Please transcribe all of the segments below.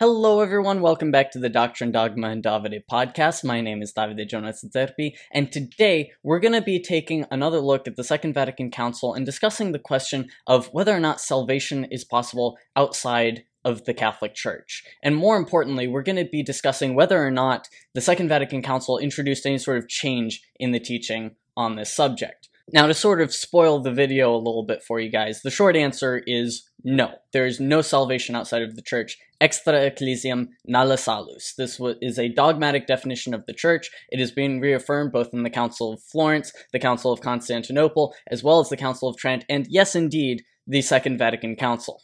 Hello, everyone. Welcome back to the Doctrine, Dogma, and Davide podcast. My name is Davide Jonas Zerpi, and today we're going to be taking another look at the Second Vatican Council and discussing the question of whether or not salvation is possible outside of the Catholic Church. And more importantly, we're going to be discussing whether or not the Second Vatican Council introduced any sort of change in the teaching on this subject. Now, to sort of spoil the video a little bit for you guys, the short answer is no. There is no salvation outside of the church. Extra ecclesiam nulla salus. This is a dogmatic definition of the church. It is being reaffirmed both in the Council of Florence, the Council of Constantinople, as well as the Council of Trent, and yes, indeed, the Second Vatican Council.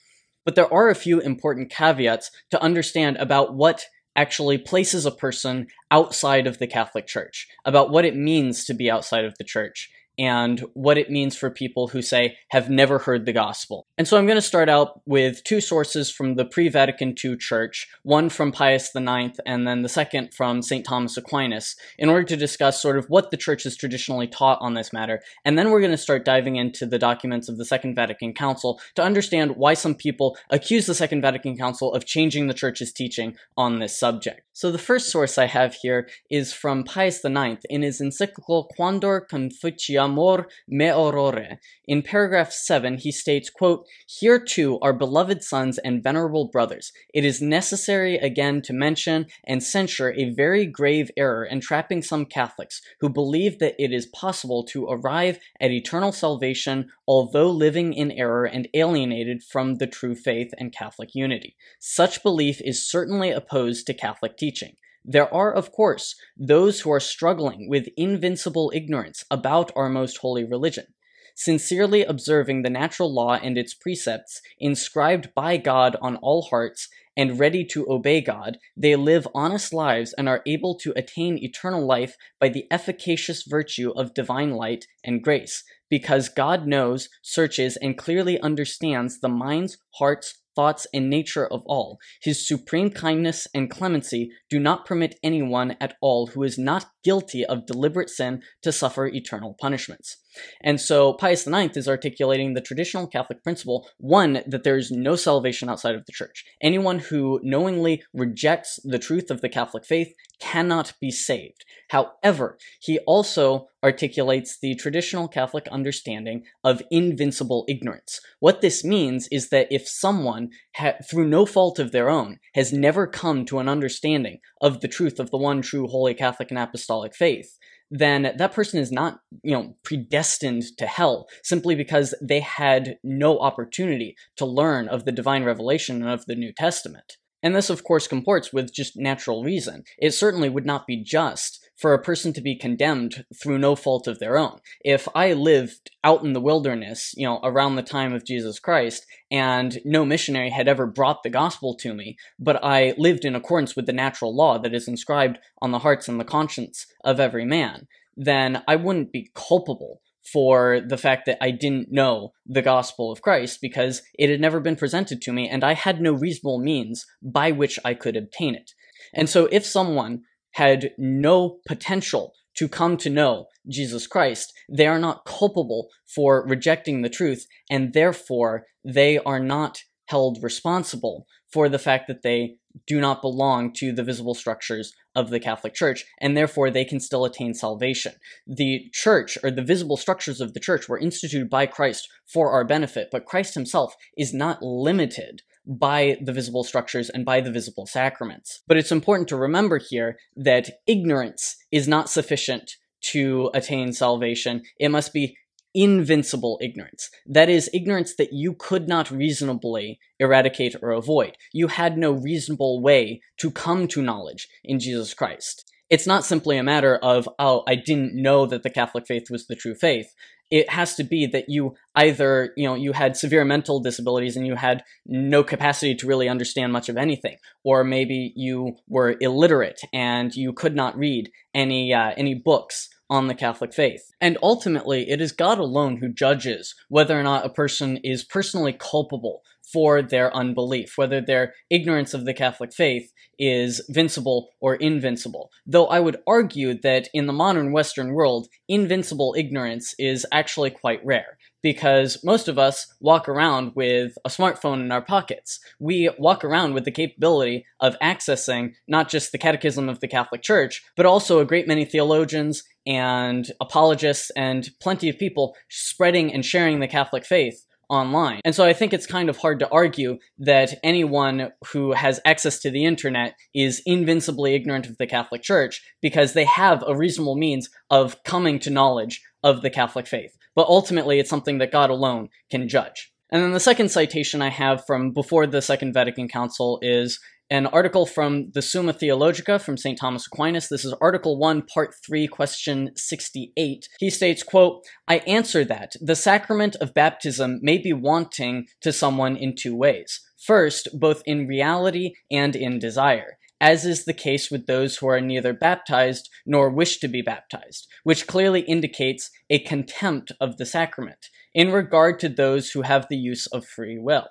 But there are a few important caveats to understand about what actually places a person outside of the Catholic Church, about what it means to be outside of the church and what it means for people who say have never heard the gospel. And so I'm going to start out with two sources from the pre Vatican II church, one from Pius IX and then the second from St. Thomas Aquinas, in order to discuss sort of what the church has traditionally taught on this matter. And then we're going to start diving into the documents of the Second Vatican Council to understand why some people accuse the Second Vatican Council of changing the church's teaching on this subject. So the first source I have here is from Pius IX in his encyclical Quanto Conficiamur In paragraph 7, he states, quote, Here too are beloved sons and venerable brothers. It is necessary again to mention and censure a very grave error entrapping some Catholics who believe that it is possible to arrive at eternal salvation although living in error and alienated from the true faith and Catholic unity. Such belief is certainly opposed to Catholic teaching. There are, of course, those who are struggling with invincible ignorance about our most holy religion, sincerely observing the natural law and its precepts inscribed by God on all hearts and ready to obey God, they live honest lives and are able to attain eternal life by the efficacious virtue of divine light and grace, because God knows, searches, and clearly understands the minds, hearts, thoughts, and nature of all. His supreme kindness and clemency do not permit anyone at all who is not guilty of deliberate sin to suffer eternal punishments. And so Pius IX is articulating the traditional Catholic principle one, that there is no salvation outside of the church. Anyone who knowingly rejects the truth of the Catholic faith cannot be saved. However, he also articulates the traditional Catholic understanding of invincible ignorance. What this means is that if someone, ha- through no fault of their own, has never come to an understanding of the truth of the one true Holy Catholic and Apostolic faith, then that person is not, you know, predestined to hell simply because they had no opportunity to learn of the divine revelation and of the New Testament. And this, of course, comports with just natural reason. It certainly would not be just for a person to be condemned through no fault of their own. If I lived out in the wilderness, you know, around the time of Jesus Christ, and no missionary had ever brought the gospel to me, but I lived in accordance with the natural law that is inscribed on the hearts and the conscience of every man, then I wouldn't be culpable for the fact that I didn't know the gospel of Christ because it had never been presented to me and I had no reasonable means by which I could obtain it. And so if someone had no potential to come to know Jesus Christ, they are not culpable for rejecting the truth, and therefore they are not held responsible for the fact that they do not belong to the visible structures of the Catholic Church, and therefore they can still attain salvation. The church, or the visible structures of the church, were instituted by Christ for our benefit, but Christ himself is not limited by the visible structures and by the visible sacraments. But it's important to remember here that ignorance is not sufficient to attain salvation. It must be invincible ignorance. That is, ignorance that you could not reasonably eradicate or avoid. You had no reasonable way to come to knowledge in Jesus Christ. It's not simply a matter of, oh, I didn't know that the Catholic faith was the true faith. It has to be that you either, you know, you had severe mental disabilities and you had no capacity to really understand much of anything, or maybe you were illiterate and you could not read any uh, any books on the Catholic faith. And ultimately, it is God alone who judges whether or not a person is personally culpable for their unbelief, whether their ignorance of the Catholic faith is vincible or invincible. Though I would argue that in the modern Western world, invincible ignorance is actually quite rare because most of us walk around with a smartphone in our pockets. We walk around with the capability of accessing not just the Catechism of the Catholic Church, but also a great many theologians and apologists and plenty of people spreading and sharing the Catholic faith online. And so I think it's kind of hard to argue that anyone who has access to the internet is invincibly ignorant of the Catholic Church because they have a reasonable means of coming to knowledge of the Catholic faith. But ultimately, it's something that God alone can judge. And then the second citation I have from before the Second Vatican Council is an article from the Summa Theologica from St. Thomas Aquinas. This is Article 1, Part 3, Question 68. He states, quote, I answer that the sacrament of baptism may be wanting to someone in two ways. First, both in reality and in desire as is the case with those who are neither baptized nor wish to be baptized, which clearly indicates a contempt of the sacrament in regard to those who have the use of free will.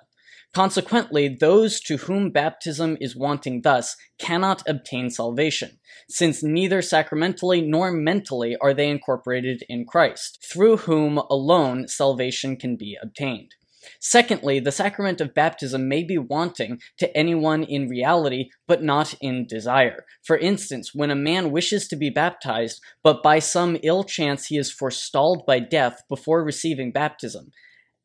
Consequently, those to whom baptism is wanting thus cannot obtain salvation, since neither sacramentally nor mentally are they incorporated in Christ, through whom alone salvation can be obtained. Secondly, the sacrament of baptism may be wanting to anyone in reality, but not in desire. For instance, when a man wishes to be baptized, but by some ill chance he is forestalled by death before receiving baptism,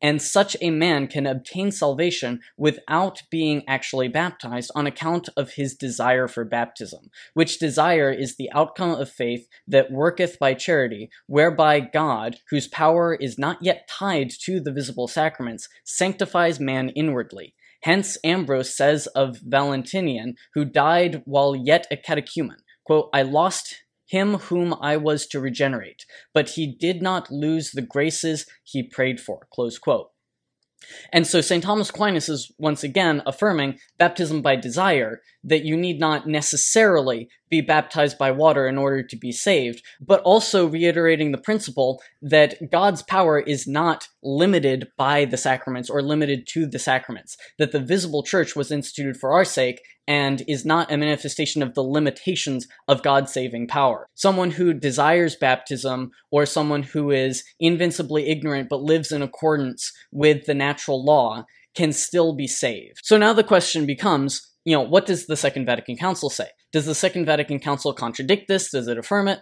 and such a man can obtain salvation without being actually baptized on account of his desire for baptism, which desire is the outcome of faith that worketh by charity, whereby God, whose power is not yet tied to the visible sacraments, sanctifies man inwardly. Hence, Ambrose says of Valentinian, who died while yet a catechumen, quote, I lost him whom I was to regenerate, but he did not lose the graces he prayed for. Close quote. And so St. Thomas Aquinas is once again affirming baptism by desire, that you need not necessarily be baptized by water in order to be saved, but also reiterating the principle that God's power is not limited by the sacraments or limited to the sacraments, that the visible church was instituted for our sake and is not a manifestation of the limitations of God's saving power. Someone who desires baptism or someone who is invincibly ignorant but lives in accordance with the natural law can still be saved. So now the question becomes, you know, what does the Second Vatican Council say? Does the Second Vatican Council contradict this? Does it affirm it?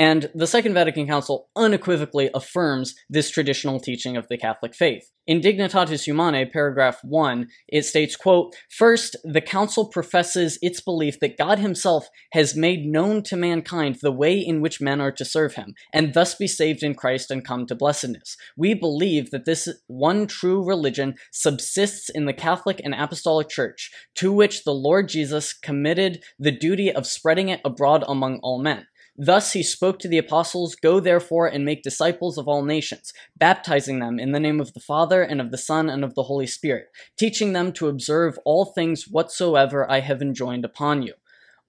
And the Second Vatican Council unequivocally affirms this traditional teaching of the Catholic faith. In Dignitatis Humanae, paragraph 1, it states, quote, First, the Council professes its belief that God himself has made known to mankind the way in which men are to serve him, and thus be saved in Christ and come to blessedness. We believe that this one true religion subsists in the Catholic and Apostolic Church, to which the Lord Jesus committed the duty of spreading it abroad among all men. Thus he spoke to the apostles, Go therefore and make disciples of all nations, baptizing them in the name of the Father, and of the Son, and of the Holy Spirit, teaching them to observe all things whatsoever I have enjoined upon you.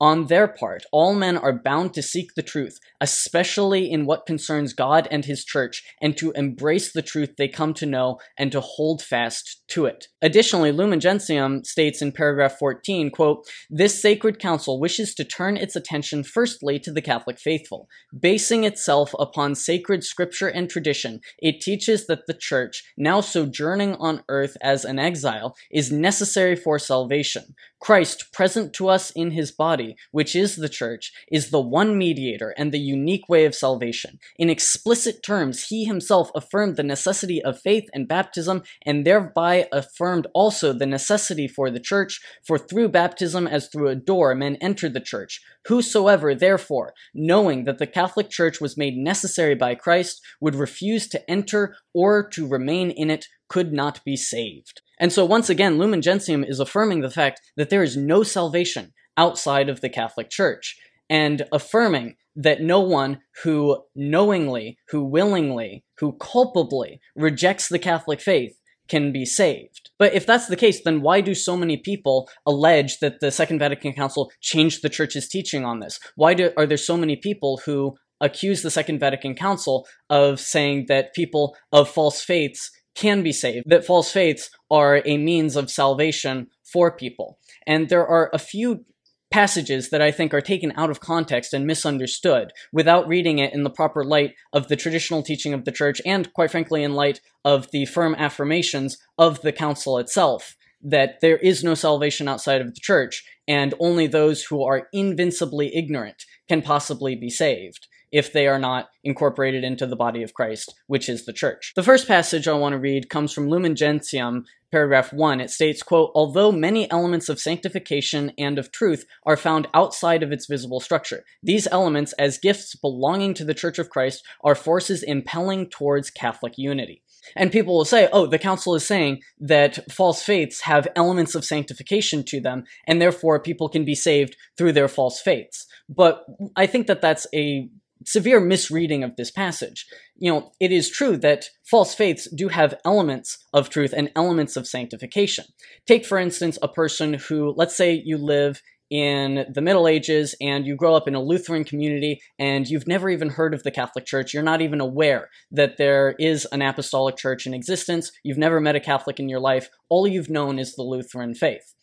On their part, all men are bound to seek the truth, especially in what concerns God and His church, and to embrace the truth they come to know and to hold fast to it. Additionally, Lumen Gentium states in paragraph 14, quote, This sacred council wishes to turn its attention firstly to the Catholic faithful. Basing itself upon sacred scripture and tradition, it teaches that the church, now sojourning on earth as an exile, is necessary for salvation. Christ, present to us in his body, which is the church, is the one mediator and the unique way of salvation. In explicit terms, he himself affirmed the necessity of faith and baptism, and thereby affirmed also the necessity for the church, for through baptism as through a door men enter the church. Whosoever, therefore, knowing that the Catholic Church was made necessary by Christ, would refuse to enter or to remain in it, could not be saved. And so, once again, Lumen Gentium is affirming the fact that there is no salvation outside of the Catholic Church, and affirming that no one who knowingly, who willingly, who culpably rejects the Catholic faith can be saved. But if that's the case, then why do so many people allege that the Second Vatican Council changed the church's teaching on this? Why do, are there so many people who accuse the Second Vatican Council of saying that people of false faiths can be saved, that false faiths are a means of salvation for people. And there are a few passages that I think are taken out of context and misunderstood without reading it in the proper light of the traditional teaching of the church and, quite frankly, in light of the firm affirmations of the council itself that there is no salvation outside of the church and only those who are invincibly ignorant can possibly be saved if they are not incorporated into the body of Christ, which is the church. The first passage I want to read comes from Lumen Gentium, paragraph 1. It states, quote, Although many elements of sanctification and of truth are found outside of its visible structure, these elements, as gifts belonging to the Church of Christ, are forces impelling towards Catholic unity. And people will say, oh, the council is saying that false faiths have elements of sanctification to them, and therefore people can be saved through their false faiths. But I think that that's a severe misreading of this passage. You know, it is true that false faiths do have elements of truth and elements of sanctification. Take, for instance, a person who, let's say you live in the Middle Ages and you grow up in a Lutheran community and you've never even heard of the Catholic Church, you're not even aware that there is an apostolic church in existence, you've never met a Catholic in your life, all you've known is the Lutheran faith.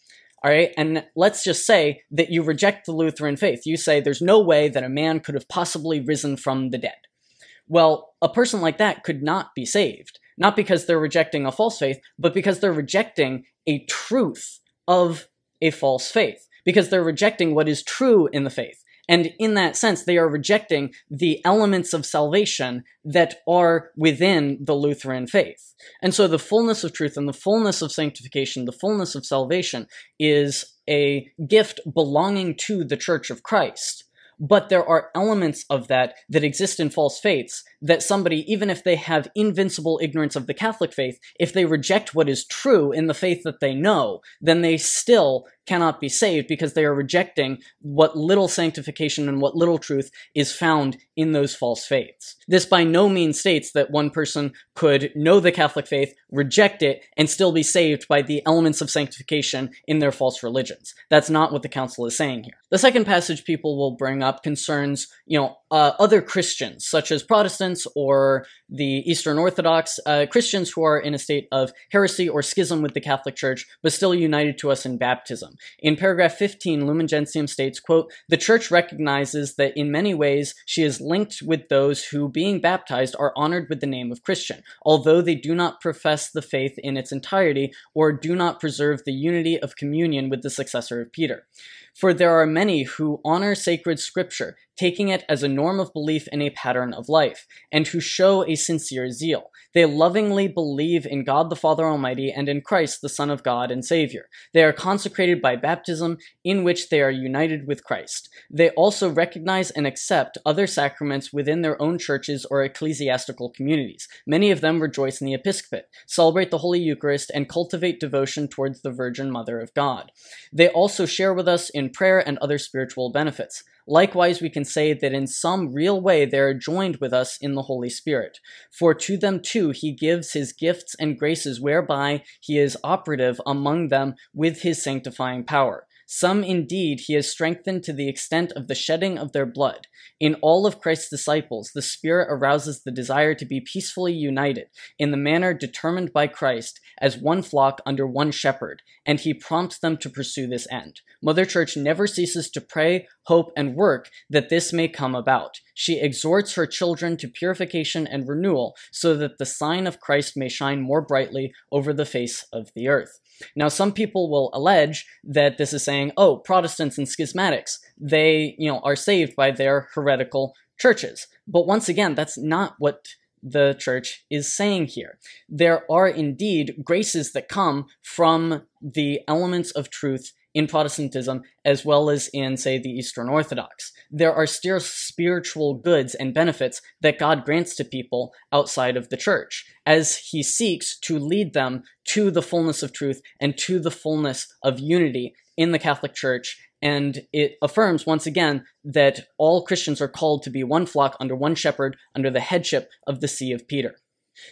All right. And let's just say that you reject the Lutheran faith. You say there's no way that a man could have possibly risen from the dead. Well, a person like that could not be saved. Not because they're rejecting a false faith, but because they're rejecting a truth of a false faith. Because they're rejecting what is true in the faith. And in that sense, they are rejecting the elements of salvation that are within the Lutheran faith. And so the fullness of truth and the fullness of sanctification, the fullness of salvation is a gift belonging to the Church of Christ. But there are elements of that that exist in false faiths that somebody, even if they have invincible ignorance of the Catholic faith, if they reject what is true in the faith that they know, then they still cannot be saved because they are rejecting what little sanctification and what little truth is found in those false faiths. This by no means states that one person could know the Catholic faith, reject it, and still be saved by the elements of sanctification in their false religions. That's not what the council is saying here. The second passage people will bring up concerns, you know, uh, other Christians, such as Protestants or the Eastern Orthodox, uh, Christians who are in a state of heresy or schism with the Catholic Church, but still united to us in baptism. In paragraph 15, Lumen Gentium states, quote, The Church recognizes that in many ways she is linked with those who, being baptized, are honored with the name of Christian, although they do not profess the faith in its entirety or do not preserve the unity of communion with the successor of Peter. For there are many who honor sacred scripture, taking it as a norm of belief and a pattern of life, and who show a sincere zeal. They lovingly believe in God the Father Almighty and in Christ, the Son of God and Savior. They are consecrated by baptism, in which they are united with Christ. They also recognize and accept other sacraments within their own churches or ecclesiastical communities. Many of them rejoice in the episcopate, celebrate the Holy Eucharist, and cultivate devotion towards the Virgin Mother of God. They also share with us in prayer and other spiritual benefits. Likewise, we can say that in some real way they are joined with us in the Holy Spirit. For to them too he gives his gifts and graces, whereby he is operative among them with his sanctifying power. Some indeed he has strengthened to the extent of the shedding of their blood. In all of Christ's disciples, the Spirit arouses the desire to be peacefully united, in the manner determined by Christ, as one flock under one shepherd, and he prompts them to pursue this end. Mother Church never ceases to pray, hope, and work that this may come about. She exhorts her children to purification and renewal, so that the sign of Christ may shine more brightly over the face of the earth. Now, some people will allege that this is saying, oh, Protestants and schismatics, they, you know, are saved by their heretical churches. But once again, that's not what the church is saying here. There are indeed graces that come from the elements of truth in Protestantism as well as in, say, the Eastern Orthodox. There are still spiritual goods and benefits that God grants to people outside of the church as he seeks to lead them to the fullness of truth and to the fullness of unity in the Catholic Church. And it affirms once again that all Christians are called to be one flock under one shepherd under the headship of the See of Peter.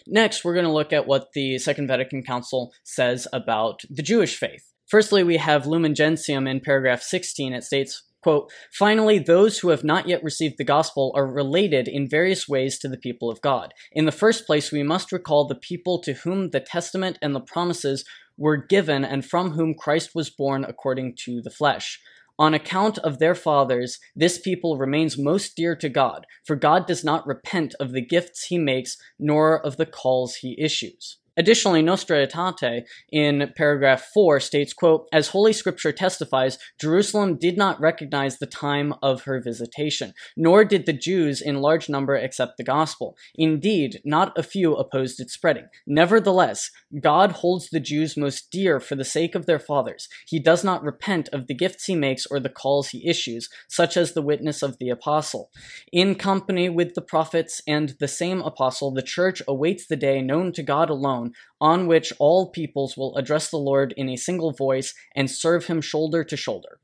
Next, we're going to look at what the Second Vatican Council says about the Jewish faith. Firstly, we have Lumen Gentium in paragraph 16. It states, Quote, Finally, those who have not yet received the gospel are related in various ways to the people of God. In the first place, we must recall the people to whom the testament and the promises were given and from whom Christ was born according to the flesh. On account of their fathers, this people remains most dear to God, for God does not repent of the gifts he makes, nor of the calls he issues. Additionally, Nostra Aetate in paragraph 4 states, quote, As Holy Scripture testifies, Jerusalem did not recognize the time of her visitation, nor did the Jews in large number accept the gospel. Indeed, not a few opposed its spreading. Nevertheless, God holds the Jews most dear for the sake of their fathers. He does not repent of the gifts he makes or the calls he issues, such as the witness of the apostle. In company with the prophets and the same apostle, the church awaits the day known to God alone on which all peoples will address the Lord in a single voice and serve him shoulder to shoulder.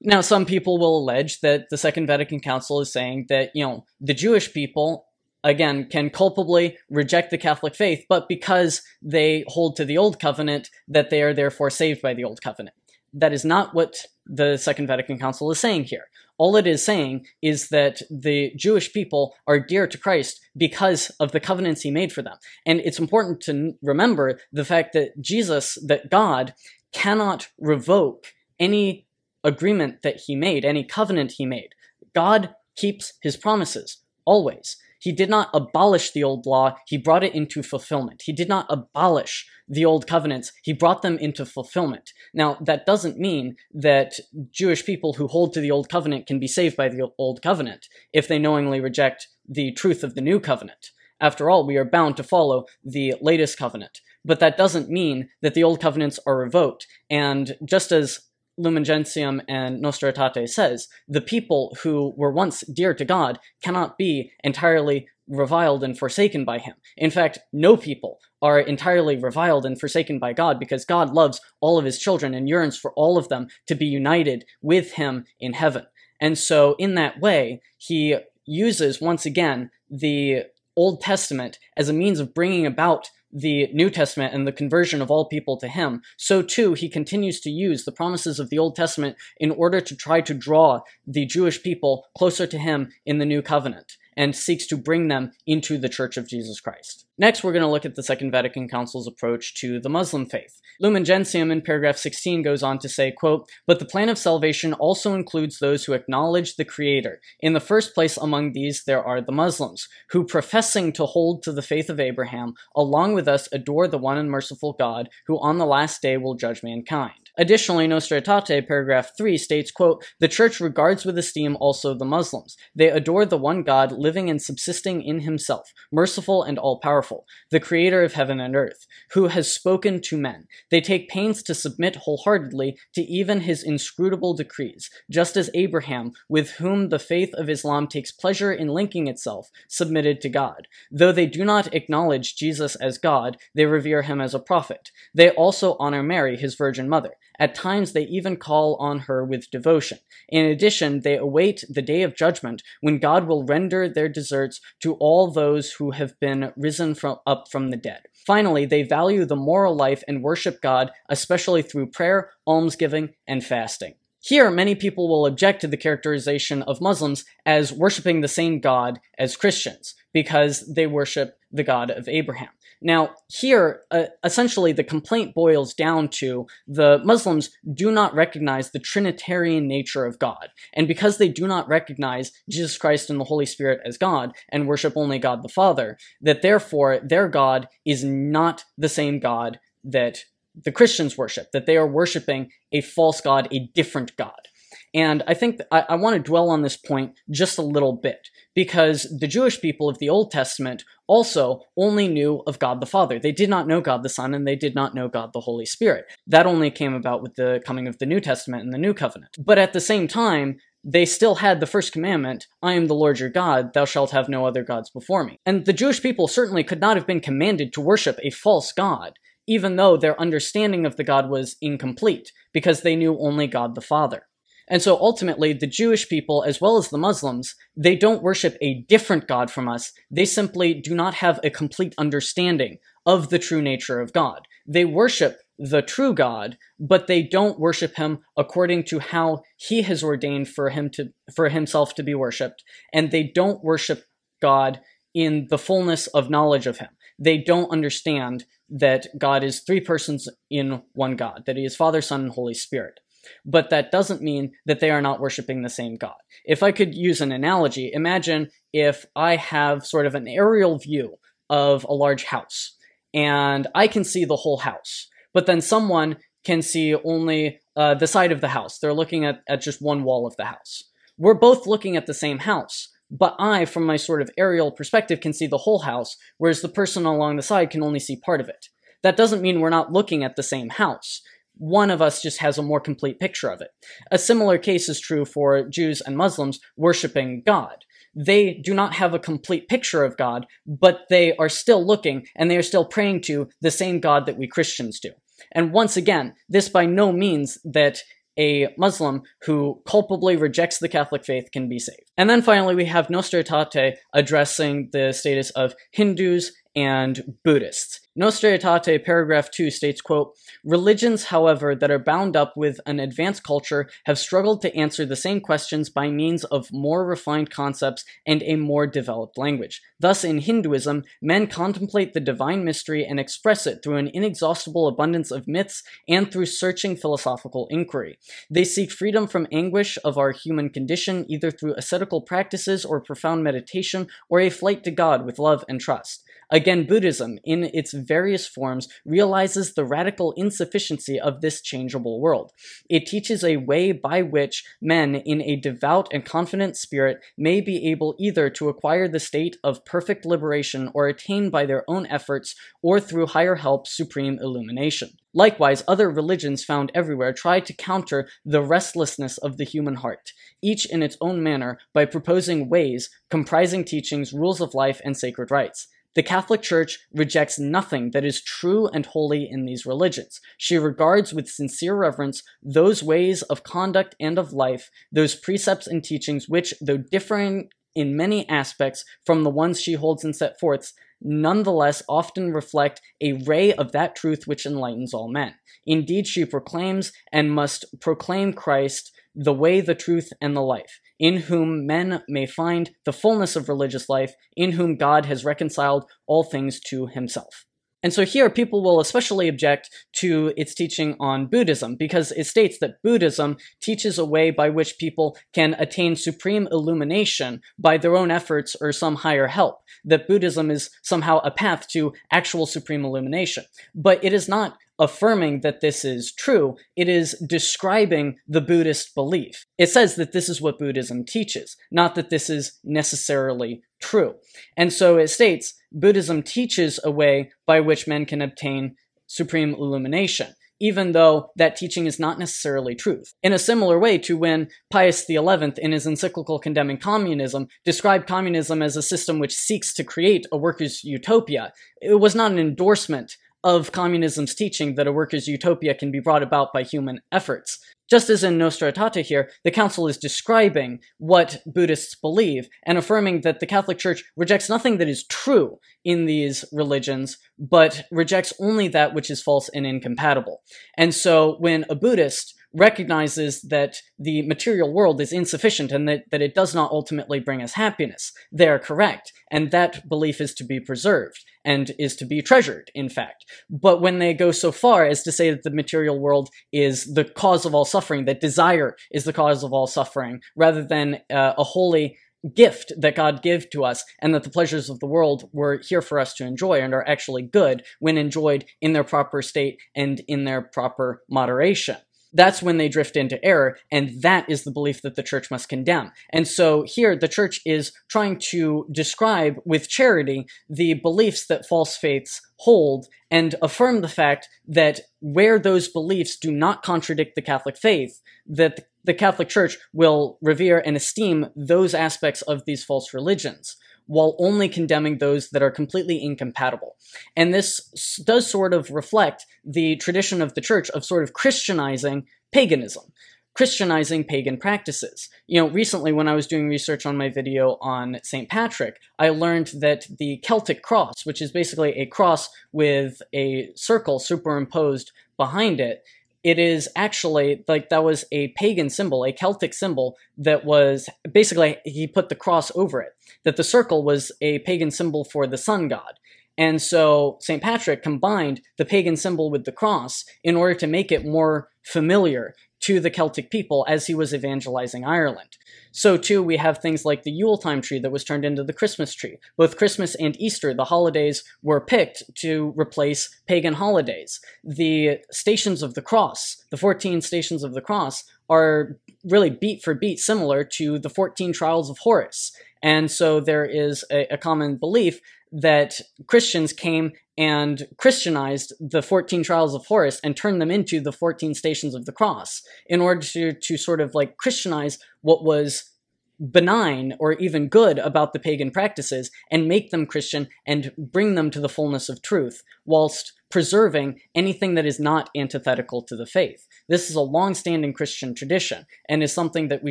Now, some people will allege that the Second Vatican Council is saying that, you know, the Jewish people, again, can culpably reject the Catholic faith, but because they hold to the Old Covenant, that they are therefore saved by the Old Covenant. That is not what the Second Vatican Council is saying here. All it is saying is that the Jewish people are dear to Christ because of the covenants he made for them. And it's important to remember the fact that Jesus, that God, cannot revoke any agreement that he made, any covenant he made. God keeps his promises, always. He did not abolish the old law, he brought it into fulfillment. He did not abolish the old covenants, he brought them into fulfillment. Now, that doesn't mean that Jewish people who hold to the old covenant can be saved by the old covenant if they knowingly reject the truth of the new covenant. After all, we are bound to follow the latest covenant. But that doesn't mean that the old covenants are revoked. And just as Lumen Gentium and Nostra Aetate says, the people who were once dear to God cannot be entirely reviled and forsaken by him. In fact, no people are entirely reviled and forsaken by God because God loves all of his children and yearns for all of them to be united with him in heaven. And so, in that way, he uses once again the Old Testament as a means of bringing about the New Testament and the conversion of all people to him, so too he continues to use the promises of the Old Testament in order to try to draw the Jewish people closer to him in the New Covenant and seeks to bring them into the Church of Jesus Christ. Next, we're going to look at the Second Vatican Council's approach to the Muslim faith. Lumen Gentium in paragraph 16 goes on to say, quote, But the plan of salvation also includes those who acknowledge the Creator. In the first place among these there are the Muslims, who professing to hold to the faith of Abraham, along with us adore the one and merciful God, who on the last day will judge mankind. Additionally, Nostra Aetate, paragraph 3, states, quote, The Church regards with esteem also the Muslims. They adore the one God living and subsisting in himself, merciful and all-powerful, the creator of heaven and earth, who has spoken to men. They take pains to submit wholeheartedly to even his inscrutable decrees, just as Abraham, with whom the faith of Islam takes pleasure in linking itself, submitted to God. Though they do not acknowledge Jesus as God, they revere him as a prophet. They also honor Mary, his virgin mother. At times, they even call on her with devotion. In addition, they await the day of judgment when God will render their deserts to all those who have been risen from, up from the dead. Finally, they value the moral life and worship God, especially through prayer, almsgiving, and fasting. Here, many people will object to the characterization of Muslims as worshiping the same God as Christians, because they worship the God of Abraham. Now, here, uh, essentially, the complaint boils down to the Muslims do not recognize the Trinitarian nature of God. And because they do not recognize Jesus Christ and the Holy Spirit as God and worship only God the Father, that therefore their God is not the same God that the Christians worship, that they are worshiping a false God, a different God. And I think I, I want to dwell on this point just a little bit because the Jewish people of the Old Testament also only knew of God the Father. They did not know God the Son and they did not know God the Holy Spirit. That only came about with the coming of the New Testament and the New Covenant. But at the same time, they still had the first commandment, I am the Lord your God, thou shalt have no other gods before me. And the Jewish people certainly could not have been commanded to worship a false God, even though their understanding of the God was incomplete, because they knew only God the Father. And so ultimately, the Jewish people, as well as the Muslims, they don't worship a different God from us. They simply do not have a complete understanding of the true nature of God. They worship the true God, but they don't worship him according to how he has ordained for him to for himself to be worshipped, and they don't worship God in the fullness of knowledge of him. They don't understand that God is three persons in one God, that he is Father, Son, and Holy Spirit. But that doesn't mean that they are not worshiping the same God. If I could use an analogy, imagine if I have sort of an aerial view of a large house and I can see the whole house, but then someone can see only uh, the side of the house. They're looking at, at just one wall of the house. We're both looking at the same house, but I, from my sort of aerial perspective, can see the whole house, whereas the person along the side can only see part of it. That doesn't mean we're not looking at the same house. One of us just has a more complete picture of it. A similar case is true for Jews and Muslims worshiping God. They do not have a complete picture of God, but they are still looking and they are still praying to the same God that we Christians do. And once again, this by no means that a Muslim who culpably rejects the Catholic faith can be saved. And then finally, we have Nostra Aetate addressing the status of Hindus and Buddhists. Nostra Aetate paragraph 2 states, quote, Religions, however, that are bound up with an advanced culture have struggled to answer the same questions by means of more refined concepts and a more developed language. Thus, in Hinduism, men contemplate the divine mystery and express it through an inexhaustible abundance of myths and through searching philosophical inquiry. They seek freedom from anguish of our human condition either through ascetical practices or profound meditation or a flight to God with love and trust. Again, Buddhism, in its various forms, realizes the radical insufficiency of this changeable world. It teaches a way by which men, in a devout and confident spirit, may be able either to acquire the state of perfect liberation or attain by their own efforts, or through higher help, supreme illumination. Likewise, other religions found everywhere try to counter the restlessness of the human heart, each in its own manner, by proposing ways comprising teachings, rules of life, and sacred rites. The Catholic Church rejects nothing that is true and holy in these religions. She regards with sincere reverence those ways of conduct and of life, those precepts and teachings which, though differing in many aspects from the ones she holds and set forth, nonetheless often reflect a ray of that truth which enlightens all men. Indeed, she proclaims and must proclaim Christ, the way, the truth, and the life in whom men may find the fullness of religious life, in whom God has reconciled all things to himself. And so here people will especially object to its teaching on Buddhism because it states that Buddhism teaches a way by which people can attain supreme illumination by their own efforts or some higher help. That Buddhism is somehow a path to actual supreme illumination. But it is not affirming that this is true, it is describing the Buddhist belief. It says that this is what Buddhism teaches, not that this is necessarily true. And so it states Buddhism teaches a way by which men can obtain supreme illumination even though that teaching is not necessarily truth. In a similar way to when Pius XI, in his encyclical condemning communism, described communism as a system which seeks to create a workers' utopia, it was not an endorsement of communism's teaching that a workers' utopia can be brought about by human efforts. Just as in Nostra Aetate here, the Council is describing what Buddhists believe and affirming that the Catholic Church rejects nothing that is true in these religions, but rejects only that which is false and incompatible. And so when a Buddhist recognizes that the material world is insufficient and that, that it does not ultimately bring us happiness. They are correct, and that belief is to be preserved and is to be treasured, in fact. But when they go so far as to say that the material world is the cause of all suffering, that desire is the cause of all suffering, rather than uh, a holy gift that God gave to us, and that the pleasures of the world were here for us to enjoy and are actually good when enjoyed in their proper state and in their proper moderation that's when they drift into error, and that is the belief that the church must condemn. And so here, the church is trying to describe with charity the beliefs that false faiths hold and affirm the fact that where those beliefs do not contradict the Catholic faith, that the Catholic Church will revere and esteem those aspects of these false religions while only condemning those that are completely incompatible. And this does sort of reflect the tradition of the church of sort of Christianizing paganism. Christianizing pagan practices. You know, recently when I was doing research on my video on St. Patrick, I learned that the Celtic cross, which is basically a cross with a circle superimposed behind it, it is actually like that was a pagan symbol, a Celtic symbol that was basically he put the cross over it. That the circle was a pagan symbol for the sun god. And so St. Patrick combined the pagan symbol with the cross in order to make it more familiar to the Celtic people as he was evangelizing Ireland. So, too, we have things like the Yuletime tree that was turned into the Christmas tree. Both Christmas and Easter, the holidays were picked to replace pagan holidays. The Stations of the Cross, the 14 Stations of the Cross, are really beat for beat similar to the 14 Trials of Horus. And so there is a, a common belief that Christians came and Christianized the 14 trials of Horus and turned them into the 14 stations of the cross in order to, to sort of like Christianize what was benign or even good about the pagan practices and make them Christian and bring them to the fullness of truth, whilst preserving anything that is not antithetical to the faith. This is a long-standing Christian tradition and is something that we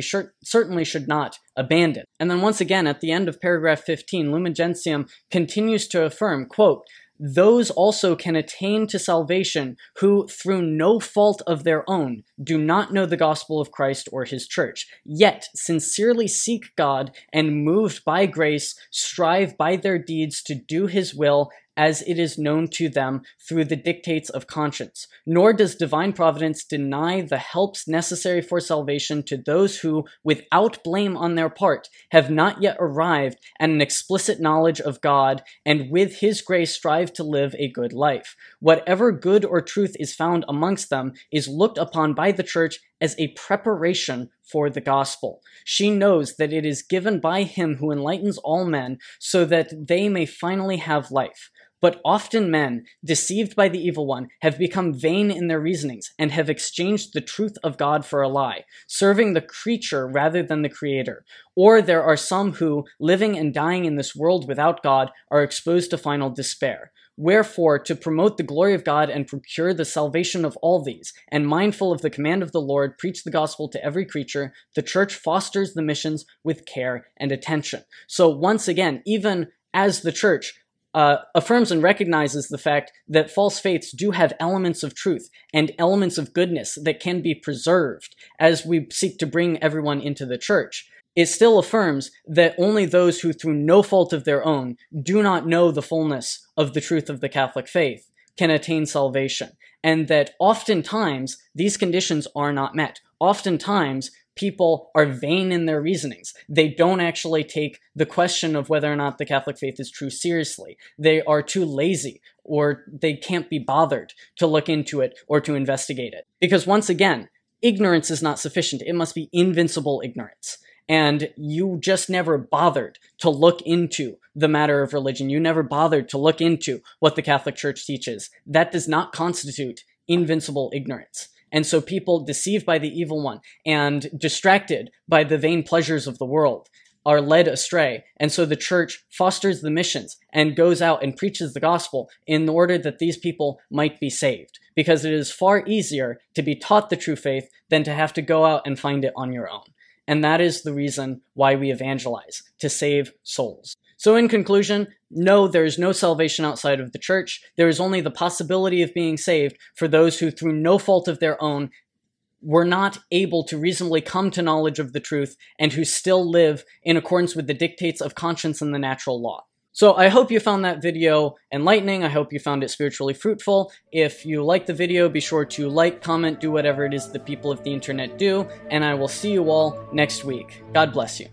sh- certainly should not abandon. And then once again, at the end of paragraph 15, Lumen Gentium continues to affirm, quote, those also can attain to salvation who, through no fault of their own, do not know the gospel of Christ or his church, yet sincerely seek God and, moved by grace, strive by their deeds to do his will as it is known to them through the dictates of conscience. Nor does divine providence deny the helps necessary for salvation to those who, without blame on their part, have not yet arrived at an explicit knowledge of God and with his grace strive to live a good life. Whatever good or truth is found amongst them is looked upon by the church as a preparation for the gospel. She knows that it is given by him who enlightens all men so that they may finally have life. But often men, deceived by the evil one, have become vain in their reasonings and have exchanged the truth of God for a lie, serving the creature rather than the creator. Or there are some who, living and dying in this world without God, are exposed to final despair. Wherefore, to promote the glory of God and procure the salvation of all these, and mindful of the command of the Lord, preach the gospel to every creature, the church fosters the missions with care and attention. So once again, even as the church, uh, affirms and recognizes the fact that false faiths do have elements of truth and elements of goodness that can be preserved as we seek to bring everyone into the church. It still affirms that only those who, through no fault of their own, do not know the fullness of the truth of the Catholic faith can attain salvation, and that oftentimes these conditions are not met. Oftentimes, people are vain in their reasonings. They don't actually take the question of whether or not the Catholic faith is true seriously. They are too lazy or they can't be bothered to look into it or to investigate it. Because once again, ignorance is not sufficient. It must be invincible ignorance. And you just never bothered to look into the matter of religion. You never bothered to look into what the Catholic Church teaches. That does not constitute invincible ignorance. And so people deceived by the evil one and distracted by the vain pleasures of the world are led astray. And so the church fosters the missions and goes out and preaches the gospel in order that these people might be saved. Because it is far easier to be taught the true faith than to have to go out and find it on your own. And that is the reason why we evangelize, to save souls. So, in conclusion, no, there is no salvation outside of the church. There is only the possibility of being saved for those who, through no fault of their own, were not able to reasonably come to knowledge of the truth and who still live in accordance with the dictates of conscience and the natural law. So I hope you found that video enlightening. I hope you found it spiritually fruitful. If you liked the video, be sure to like, comment, do whatever it is the people of the internet do, and I will see you all next week. God bless you.